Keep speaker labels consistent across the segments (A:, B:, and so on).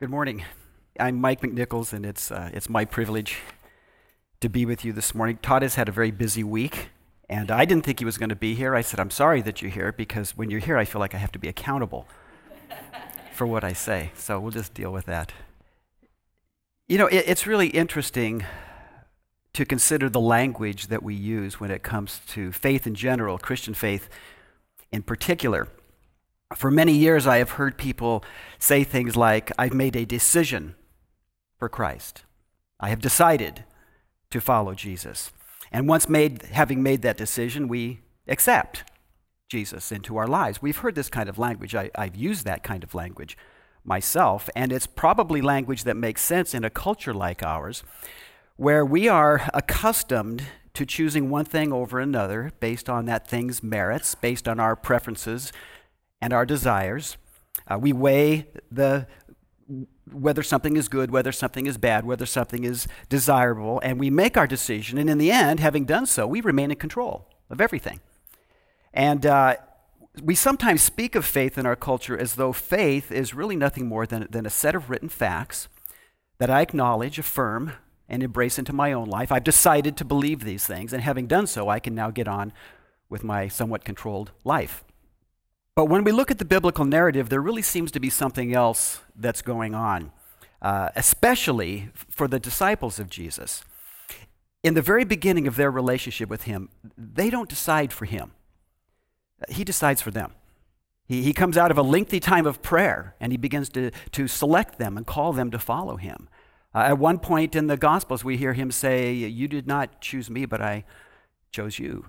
A: Good morning. I'm Mike McNichols, and it's, uh, it's my privilege to be with you this morning. Todd has had a very busy week, and I didn't think he was going to be here. I said, I'm sorry that you're here because when you're here, I feel like I have to be accountable for what I say. So we'll just deal with that. You know, it, it's really interesting to consider the language that we use when it comes to faith in general, Christian faith in particular. For many years, I have heard people say things like, I've made a decision for Christ. I have decided to follow Jesus. And once made, having made that decision, we accept Jesus into our lives. We've heard this kind of language. I, have used that kind of language myself, and it's probably language that makes sense in a culture like ours, where we are accustomed to choosing one thing over another based on that thing's merits, based on our preferences and our desires. Uh, we weigh the whether something is good, whether something is bad, whether something is desirable, and we make our decision. And in the end, having done so, we remain in control of everything. And uh, we sometimes speak of faith in our culture as though faith is really nothing more than, than a set of written facts that I acknowledge, affirm, and embrace into my own life. I've decided to believe these things, and having done so, I can now get on with my somewhat controlled life. But when we look at the biblical narrative, there really seems to be something else that's going on, uh, especially for the disciples of Jesus. In the very beginning of their relationship with Him, they don't decide for Him, He decides for them. He, he comes out of a lengthy time of prayer and He begins to, to select them and call them to follow Him. Uh, at one point in the Gospels, we hear Him say, You did not choose me, but I chose you.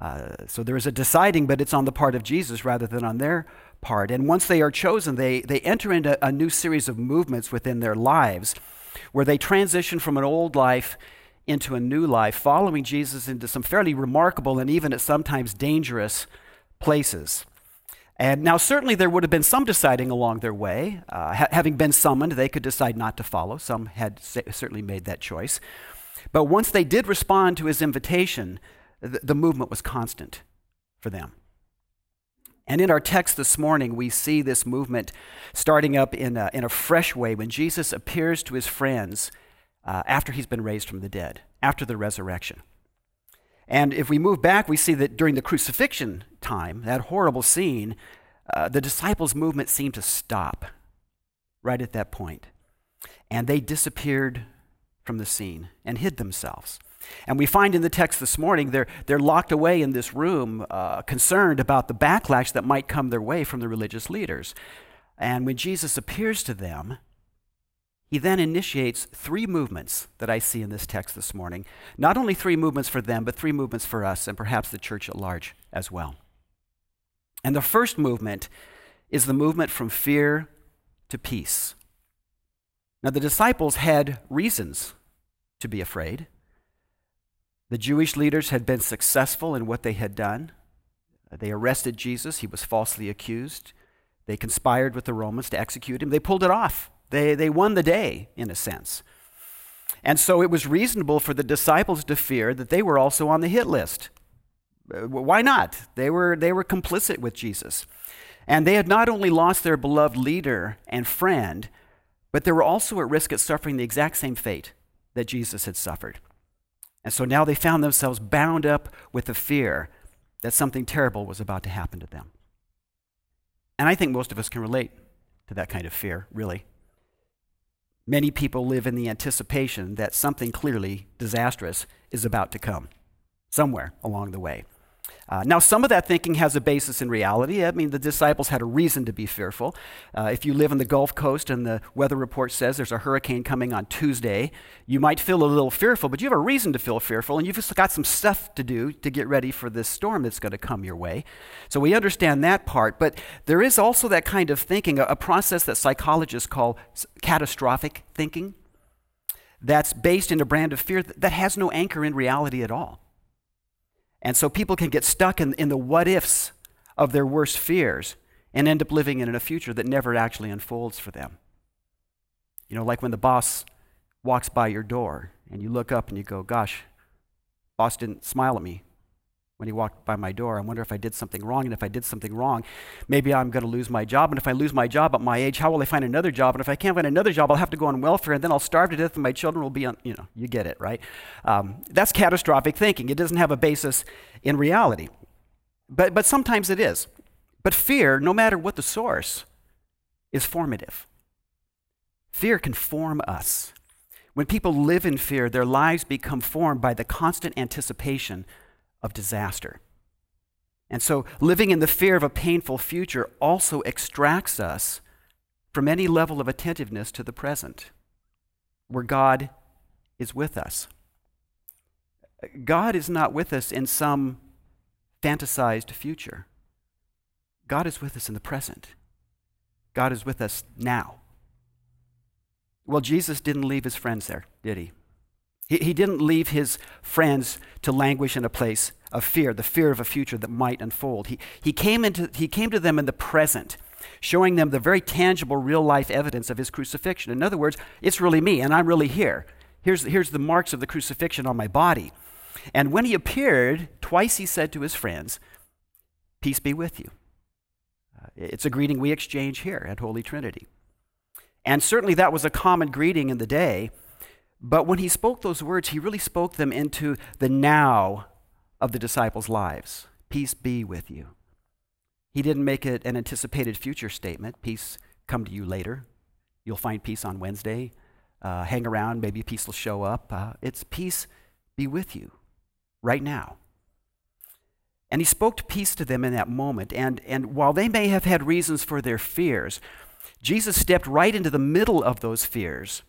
A: Uh, so there is a deciding, but it's on the part of Jesus rather than on their part. And once they are chosen, they, they enter into a new series of movements within their lives where they transition from an old life into a new life, following Jesus into some fairly remarkable and even at sometimes dangerous places. And now, certainly, there would have been some deciding along their way. Uh, ha- having been summoned, they could decide not to follow. Some had certainly made that choice. But once they did respond to his invitation, the, movement was constant for them. And in our text this morning, we see this movement starting up in a, in a fresh way when Jesus appears to his friends uh, after he's been raised from the dead, after the resurrection. And if we move back, we see that during the crucifixion time, that horrible scene, uh, the disciples' movement seemed to stop right at that point. And they disappeared from the scene and hid themselves. And we find in the text this morning they're, they're locked away in this room, uh, concerned about the backlash that might come their way from the religious leaders. And when Jesus appears to them, he then initiates three movements that I see in this text this morning. Not only three movements for them, but three movements for us and perhaps the church at large as well. And the first movement is the movement from fear to peace. Now, the disciples had reasons to be afraid. The Jewish leaders had been successful in what they had done. They arrested Jesus, he was falsely accused. They conspired with the Romans to execute him. They pulled it off. They, they won the day, in a sense. And so it was reasonable for the disciples to fear that they were also on the hit list. Uh, why not? They were, they were complicit with Jesus. And they had not only lost their beloved leader and friend, but they were also at risk of suffering the exact same fate that Jesus had suffered. And so now they found themselves bound up with the fear that something terrible was about to happen to them. And I think most of us can relate to that kind of fear, really. Many people live in the anticipation that something clearly disastrous is about to come somewhere along the way. Uh, now, some of that thinking has a basis in reality. I mean, the disciples had a reason to be fearful. Uh, if you live on the Gulf Coast and the weather report says there's a hurricane coming on Tuesday, you might feel a little fearful, but you have a reason to feel fearful, and you've just got some stuff to do to get ready for this storm that's going to come your way. So we understand that part, but there is also that kind of thinking, a, a process that psychologists call catastrophic thinking, that's based in a brand of fear that has no anchor in reality at all. And so people can get stuck in, in the what ifs of their worst fears and end up living in a future that never actually unfolds for them. You know, like when the boss walks by your door and you look up and you go, Gosh, boss didn't smile at me when he walked by my door. I wonder if I did something wrong. And if I did something wrong, maybe I'm going to lose my job. And if I lose my job at my age, how will I find another job? And if I can't find another job, I'll have to go on welfare and then I'll starve to death and my children will be on, you know, you get it, right? Um, that's catastrophic thinking. It doesn't have a basis in reality. But, but sometimes it is. But fear, no matter what the source, is formative. Fear can form us. When people live in fear, their lives become formed by the constant anticipation of disaster. And so, living in the fear of a painful future also extracts us from any level of attentiveness to the present, where God is with us. God is not with us in some fantasized future. God is with us in the present. God is with us now. Well, Jesus didn't leave his friends there, did he? He, he didn't leave his friends to languish in a place of fear, the fear of a future that might unfold. He, he, came, into, he came to them in the present, showing them the very tangible, real life evidence of his crucifixion. In other words, it's really me, and I'm really here. Here's, here's the marks of the crucifixion on my body. And when he appeared, twice he said to his friends, Peace be with you. Uh, it's a greeting we exchange here at Holy Trinity. And certainly that was a common greeting in the day. But when he spoke those words, he really spoke them into the now of the disciples' lives. Peace be with you. He didn't make it an anticipated future statement. Peace come to you later. You'll find peace on Wednesday. Uh, hang around, maybe peace will show up. Uh, it's peace be with you right now. And he spoke peace to them in that moment. And, and while they may have had reasons for their fears, Jesus stepped right into the middle of those fears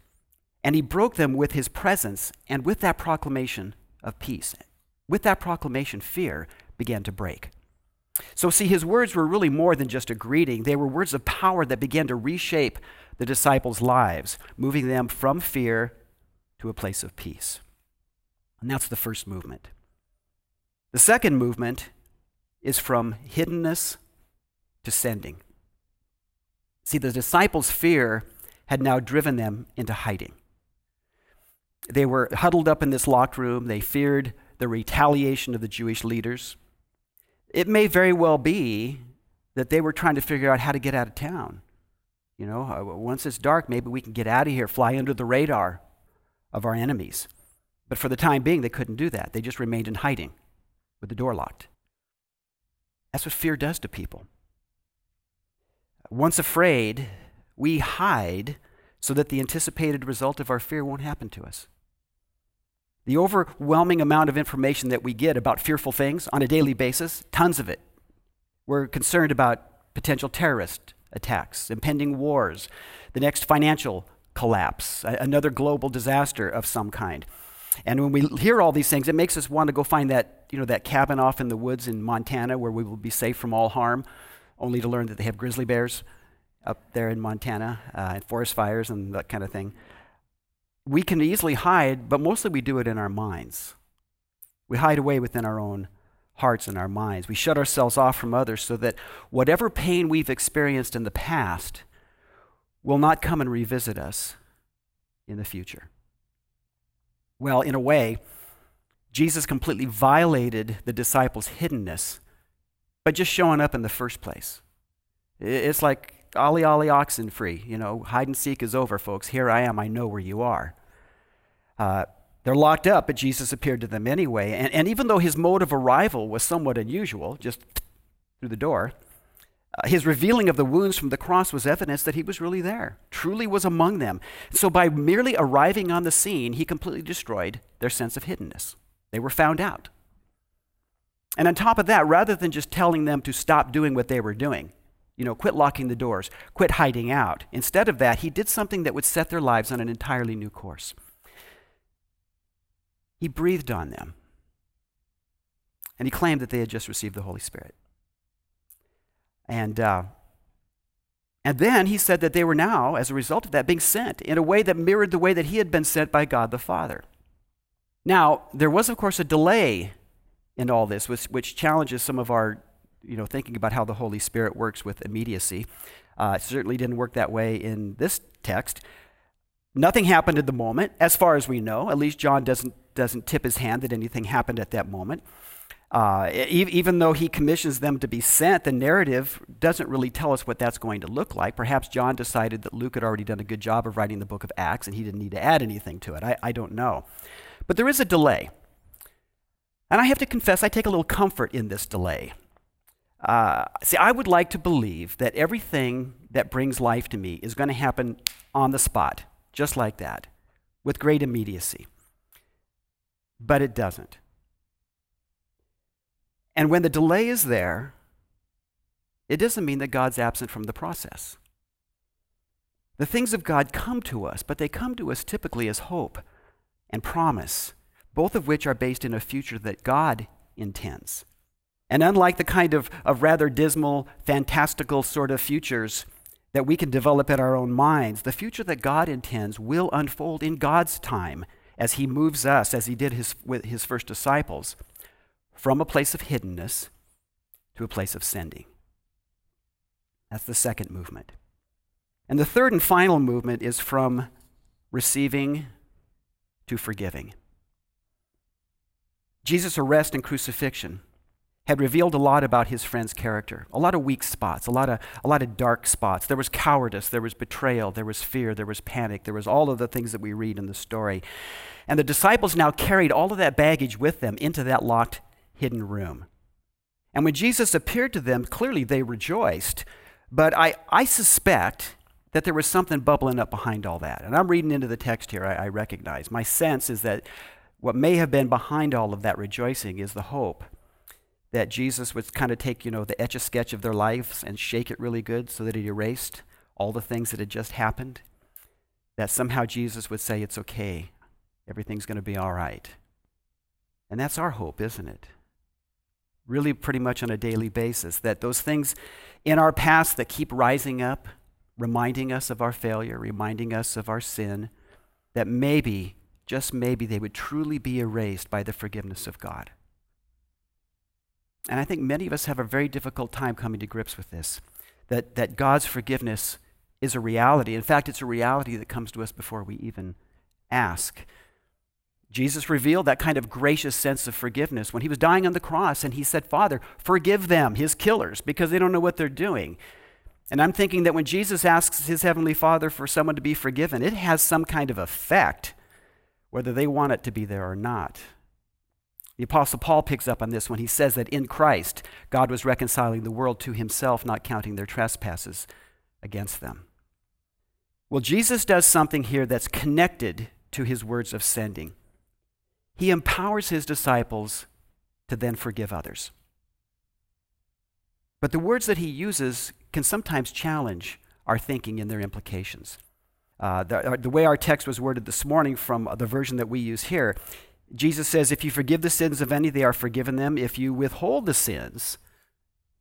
A: and he broke them with his presence and with that proclamation of peace. With that proclamation, fear began to break. So, see, his words were really more than just a greeting. They were words of power that began to reshape the disciples' lives, moving them from fear to a place of peace. And that's the first movement. The second movement is from hiddenness to sending. See, the disciples' fear had now driven them into hiding. They were huddled up in this locked room. They feared the retaliation of the Jewish leaders. It may very well be that they were trying to figure out how to get out of town. You know, uh, once it's dark, maybe we can get out of here, fly under the radar of our enemies. But for the time being, they couldn't do that. They just remained in hiding with the door locked. That's what fear does to people. Once afraid, we hide so that the anticipated result of our fear won't happen to us. The overwhelming amount of information that we get about fearful things on a daily basis, tons of it. We're concerned about potential terrorist attacks, impending wars, the next financial collapse, another global disaster of some kind. And when we hear all these things, it makes us want to go find that, you know, that cabin off in the woods in Montana where we will be safe from all harm, only to learn that they have grizzly bears up there in Montana uh, and forest fires and that kind of thing we can easily hide, but mostly we do it in our minds. We hide away within our own hearts and our minds. We shut ourselves off from others so that whatever pain we've experienced in the past will not come and revisit us in the future. Well, in a way, Jesus completely violated the disciples' hiddenness by just showing up in the first place. It's like Ollie, Ollie, oxen free. You know, hide and seek is over, folks. Here I am. I know where you are. Uh, they're locked up, but Jesus appeared to them anyway. And, and even though his mode of arrival was somewhat unusual, just through the door, uh, his revealing of the wounds from the cross was evidence that he was really there, truly was among them. So by merely arriving on the scene, he completely destroyed their sense of hiddenness. They were found out. And on top of that, rather than just telling them to stop doing what they were doing, you know, quit locking the doors, quit hiding out. Instead of that, he did something that would set their lives on an entirely new course. He breathed on them. And he claimed that they had just received the Holy Spirit. And, uh, and then he said that they were now, as a result of that, being sent in a way that mirrored the way that he had been sent by God the Father. Now, there was, of course, a delay in all this, which, which challenges some of our you know, thinking about how the Holy Spirit works with immediacy. Uh, it certainly didn't work that way in this text. Nothing happened at the moment, as far as we know. At least John doesn't, doesn't tip his hand that anything happened at that moment. Uh, even though he commissions them to be sent, the narrative doesn't really tell us what that's going to look like. Perhaps John decided that Luke had already done a good job of writing the book of Acts and he didn't need to add anything to it. I, I don't know. But there is a delay. And I have to confess, I take a little comfort in this delay. Uh, see, I would like to believe that everything that brings life to me is going to happen on the spot, just like that, with great immediacy. But it doesn't. And when the delay is there, it doesn't mean that God's absent from the process. The things of God come to us, but they come to us typically as hope and promise, both of which are based in a future that God intends. And unlike the kind of, of rather dismal, fantastical sort of futures that we can develop in our own minds, the future that God intends will unfold in God's time as He moves us, as He did his, with His first disciples from a place of hiddenness to a place of sending. That's the second movement. And the third and final movement is from receiving to forgiving. Jesus' arrest and crucifixion had revealed a lot about his friend's character, a lot of weak spots, a lot of, a lot of dark spots. There was cowardice, there was betrayal, there was fear, there was panic, there was all of the things that we read in the story. And the disciples now carried all of that baggage with them into that locked hidden room. And when Jesus appeared to them, clearly they rejoiced. But I, I suspect that there was something bubbling up behind all that. And I'm reading into the text here, I, I recognize. My sense is that what may have been behind all of that rejoicing is the hope that Jesus would kind of take, you know, the etch a sketch of their lives and shake it really good so that it erased all the things that had just happened. That somehow Jesus would say, It's okay, everything's going to be all right. And that's our hope, isn't it? really pretty much on a daily basis. That those things in our past that keep rising up, reminding us of our failure, reminding us of our sin, that maybe, just maybe, they would truly be erased by the forgiveness of God. And I think many of us have a very difficult time coming to grips with this that, that God's forgiveness is a reality. In fact, it's a reality that comes to us before we even ask. Jesus revealed that kind of gracious sense of forgiveness when he was dying on the cross and he said, Father, forgive them, his killers, because they don't know what they're doing. And I'm thinking that when Jesus asks his heavenly Father for someone to be forgiven, it has some kind of effect, whether they want it to be there or not. The Apostle Paul picks up on this when he says that in Christ, God was reconciling the world to himself, not counting their trespasses against them. Well, Jesus does something here that's connected to his words of sending he empowers his disciples to then forgive others. But the words that he uses can sometimes challenge our thinking in their implications. Uh, the, the, way our text was worded this morning from the version that we use here, Jesus says, If you forgive the sins of any, they are forgiven them. If you withhold the sins,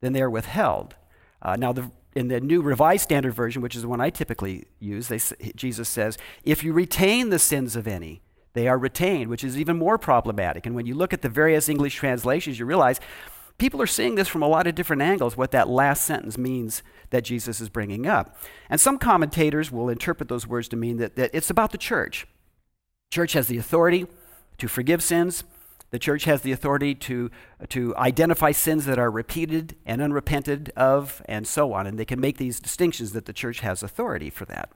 A: then they are withheld. Uh, now, the, in the New Revised Standard Version, which is the one I typically use, they, Jesus says, If you retain the sins of any, they are retained, which is even more problematic. And when you look at the various English translations, you realize people are seeing this from a lot of different angles, what that last sentence means that Jesus is bringing up. And some commentators will interpret those words to mean that, that it's about the church. Church has the authority to forgive sins. The church has the authority to, to identify sins that are repeated and unrepented of, and so on. And they can make these distinctions that the church has authority for that.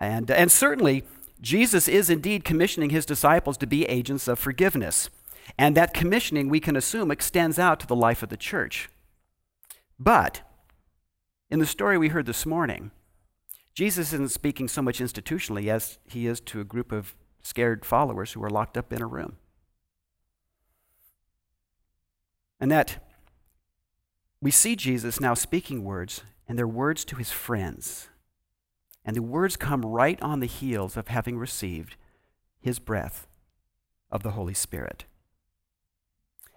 A: And, and certainly, Jesus is indeed commissioning his disciples to be agents of forgiveness. And that commissioning, we can assume, extends out to the life of the church. But in the story we heard this morning, Jesus isn't speaking so much institutionally as he is to a group of scared followers who are locked up in a room. And that we see Jesus now speaking words, and they're words to his friends. And the words come right on the heels of having received his breath of the Holy Spirit.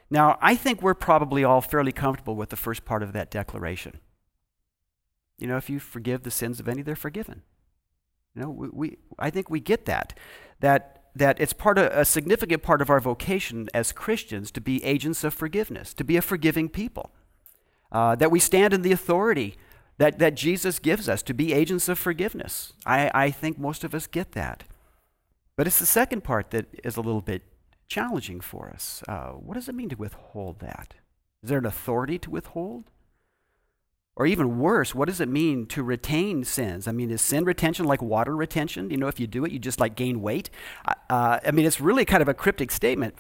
A: Now, I think we're probably all fairly comfortable with the first part of that declaration. You know, if you forgive the sins of any, they're forgiven. You know, we, we I think we get that. That that it's part of a significant part of our vocation as Christians to be agents of forgiveness, to be a forgiving people. Uh, that we stand in the authority that, that Jesus gives us to be agents of forgiveness. I, I think most of us get that. But it's the second part that is a little bit challenging for us. Uh, what does it mean to withhold that? Is there an authority to withhold? Or even worse, what does it mean to retain sins? I mean, is sin retention like water retention? You know, if you do it, you just like gain weight? Uh, I mean, it's really kind of a cryptic statement.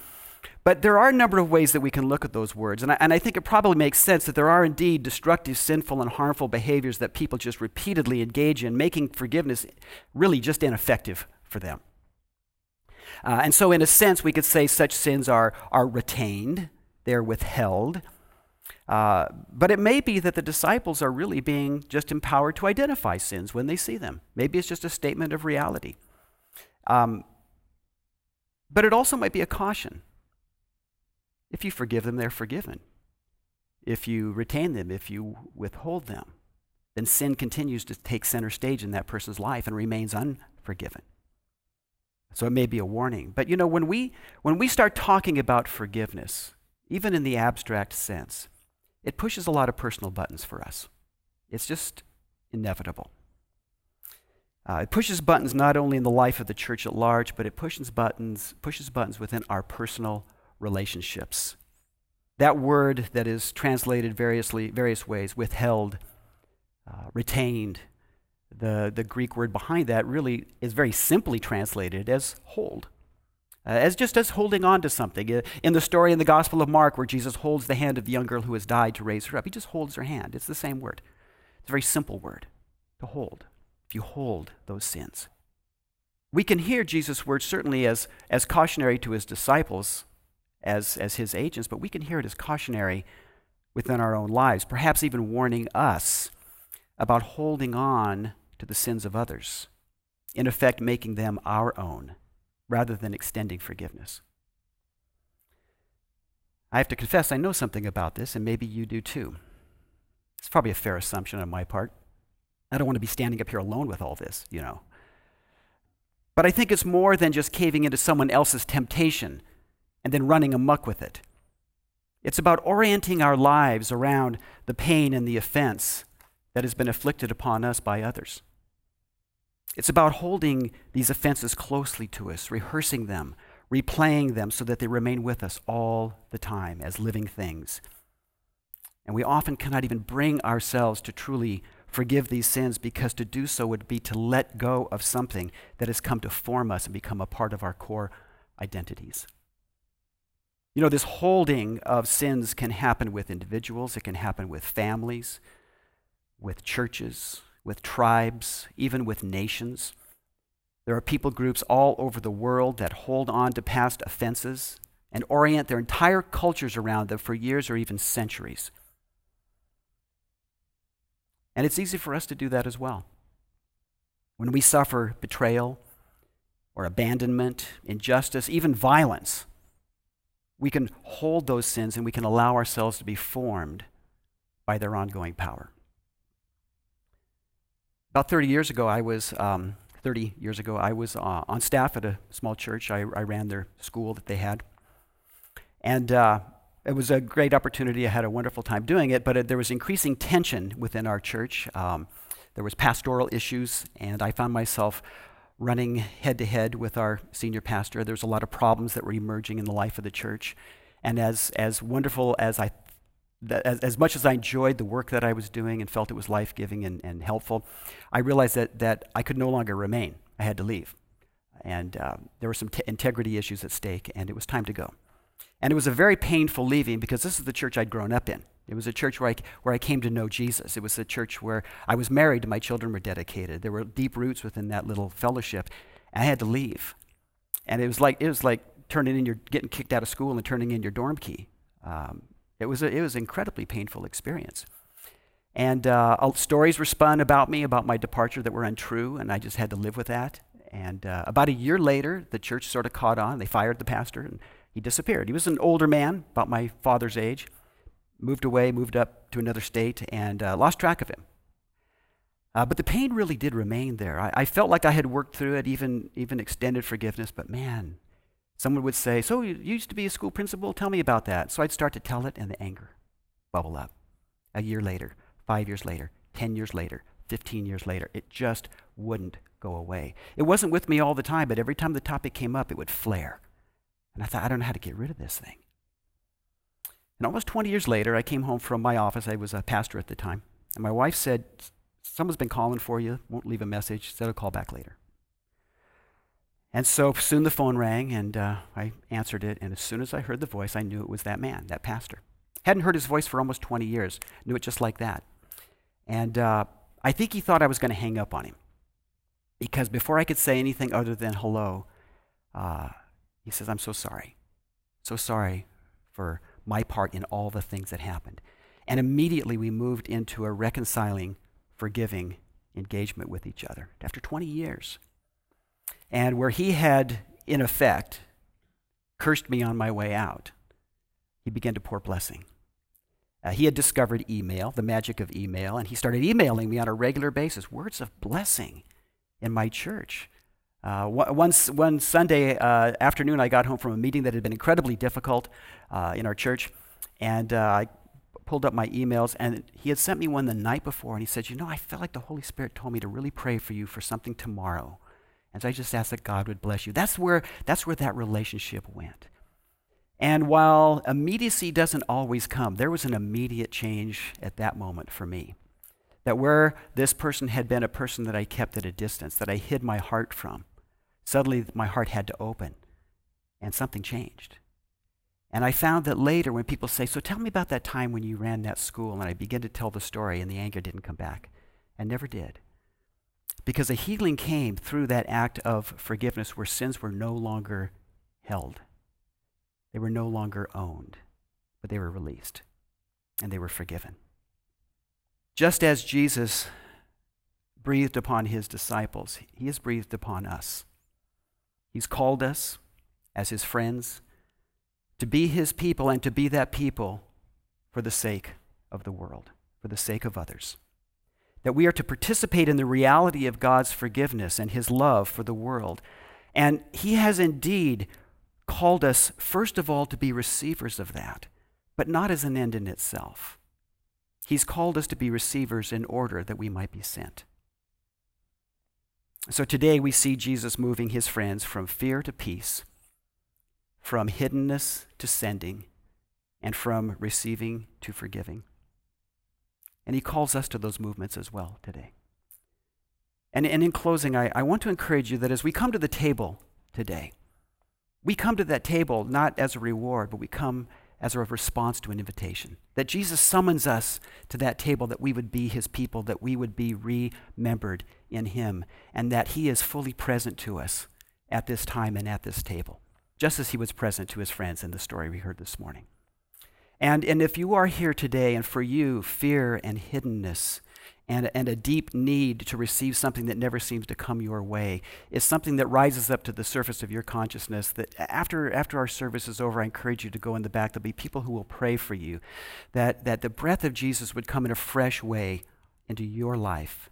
A: But there are a number of ways that we can look at those words. And I, and I think it probably makes sense that there are indeed destructive, sinful, and harmful behaviors that people just repeatedly engage in, making forgiveness really just ineffective for them. Uh, and so, in a sense, we could say such sins are, are retained, they're withheld. Uh, but it may be that the disciples are really being just empowered to identify sins when they see them. Maybe it's just a statement of reality. Um, but it also might be a caution. If you forgive them, they're forgiven. If you retain them, if you withhold them, then sin continues to take center stage in that person's life and remains unforgiven. So it may be a warning. But you know, when we, when we start talking about forgiveness, even in the abstract sense, it pushes a lot of personal buttons for us. It's just inevitable. Uh, it pushes buttons not only in the life of the church at large, but it pushes buttons, pushes buttons within our personal relationships. That word that is translated variously, various ways, withheld, uh, retained, the, the Greek word behind that really is very simply translated as hold. Uh, as just as holding on to something. Uh, in the story in the Gospel of Mark, where Jesus holds the hand of the young girl who has died to raise her up, he just holds her hand. It's the same word. It's a very simple word to hold. If you hold those sins, we can hear Jesus' words certainly as, as cautionary to his disciples, as, as his agents, but we can hear it as cautionary within our own lives, perhaps even warning us about holding on to the sins of others, in effect, making them our own rather than extending forgiveness. I have to confess, I know something about this, and maybe you do too. It's probably a fair assumption on my part. I don't want to be standing up here alone with all this, you know. But I think it's more than just caving into someone else's temptation and then running amuck with it. It's about orienting our lives around the pain and the offense that has been afflicted upon us by others. It's about holding these offenses closely to us, rehearsing them, replaying them so that they remain with us all the time as living things. And we often cannot even bring ourselves to truly forgive these sins because to do so would be to let go of something that has come to form us and become a part of our core identities. You know, this holding of sins can happen with individuals, it can happen with families, with churches, with tribes, even with nations. There are people groups all over the world that hold on to past offenses and orient their entire cultures around them for years or even centuries. And it's easy for us to do that as well. When we suffer betrayal or abandonment, injustice, even violence, we can hold those sins and we can allow ourselves to be formed by their ongoing power. About 30 years ago, I was, um, 30 years ago, I was uh, on staff at a small church. I, I, ran their school that they had. And uh, it was a great opportunity. I had a wonderful time doing it, but it, there was increasing tension within our church. Um, there was pastoral issues, and I found myself running head to head with our senior pastor. There was a lot of problems that were emerging in the life of the church. And as, as wonderful as I that as, as much as I enjoyed the work that I was doing and felt it was life giving and, and helpful, I realized that, that I could no longer remain. I had to leave. And uh, there were some t- integrity issues at stake, and it was time to go. And it was a very painful leaving because this is the church I'd grown up in. It was a church where I, where I came to know Jesus. It was a church where I was married my children were dedicated. There were deep roots within that little fellowship. I had to leave. And it was like, it was like turning in your, getting kicked out of school and turning in your dorm key. Um, it was, a, it was an incredibly painful experience. And uh, stories were spun about me, about my departure, that were untrue, and I just had to live with that. And uh, about a year later, the church sort of caught on. They fired the pastor, and he disappeared. He was an older man, about my father's age, moved away, moved up to another state, and uh, lost track of him. Uh, but the pain really did remain there. I, I, felt like I had worked through it, even, even extended forgiveness, but man, Someone would say, So you used to be a school principal? Tell me about that. So I'd start to tell it, and the anger bubble up. A year later, five years later, 10 years later, 15 years later, it just wouldn't go away. It wasn't with me all the time, but every time the topic came up, it would flare. And I thought, I don't know how to get rid of this thing. And almost 20 years later, I came home from my office. I was a pastor at the time. And my wife said, Someone's been calling for you, won't leave a message, said I'll call back later. And so soon the phone rang, and uh, I answered it. And as soon as I heard the voice, I knew it was that man, that pastor. Hadn't heard his voice for almost 20 years, knew it just like that. And uh, I think he thought I was going to hang up on him. Because before I could say anything other than hello, uh, he says, I'm so sorry. So sorry for my part in all the things that happened. And immediately we moved into a reconciling, forgiving engagement with each other after 20 years. And where he had, in effect, cursed me on my way out, he began to pour blessing. Uh, he had discovered email, the magic of email, and he started emailing me on a regular basis words of blessing in my church. Uh, one, one Sunday uh, afternoon, I got home from a meeting that had been incredibly difficult uh, in our church, and uh, I pulled up my emails, and he had sent me one the night before, and he said, You know, I felt like the Holy Spirit told me to really pray for you for something tomorrow. And so I just asked that God would bless you. That's where, that's where that relationship went. And while immediacy doesn't always come, there was an immediate change at that moment for me. That where this person had been a person that I kept at a distance, that I hid my heart from, suddenly my heart had to open and something changed. And I found that later when people say, So tell me about that time when you ran that school, and I begin to tell the story, and the anger didn't come back, and never did. Because a healing came through that act of forgiveness where sins were no longer held, they were no longer owned, but they were released, and they were forgiven. Just as Jesus breathed upon his disciples, he has breathed upon us. He's called us as his friends to be his people and to be that people for the sake of the world, for the sake of others. That we are to participate in the reality of God's forgiveness and his love for the world. And he has indeed called us, first of all, to be receivers of that, but not as an end in itself. He's called us to be receivers in order that we might be sent. So today we see Jesus moving his friends from fear to peace from hiddenness to sending, and from receiving to forgiving. And he calls us to those movements as well today. And, and in closing, I, I want to encourage you that as we come to the table today, we come to that table not as a reward, but we come as a response to an invitation. That Jesus summons us to that table that we would be his people, that we would be remembered in him, and that he is fully present to us at this time and at this table just as he was present to his friends in the story we heard this morning. And, and if you are here today and for you, fear and hiddenness and, and a deep need to receive something that never seems to come your way is something that rises up to the surface of your consciousness, that after, after our service is over, I encourage you to go in the back. There'll be people who will pray for you, that, that the breath of Jesus would come in a fresh way into your life,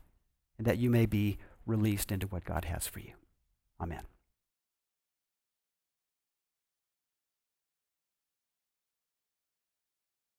A: and that you may be released into what God has for you. Amen.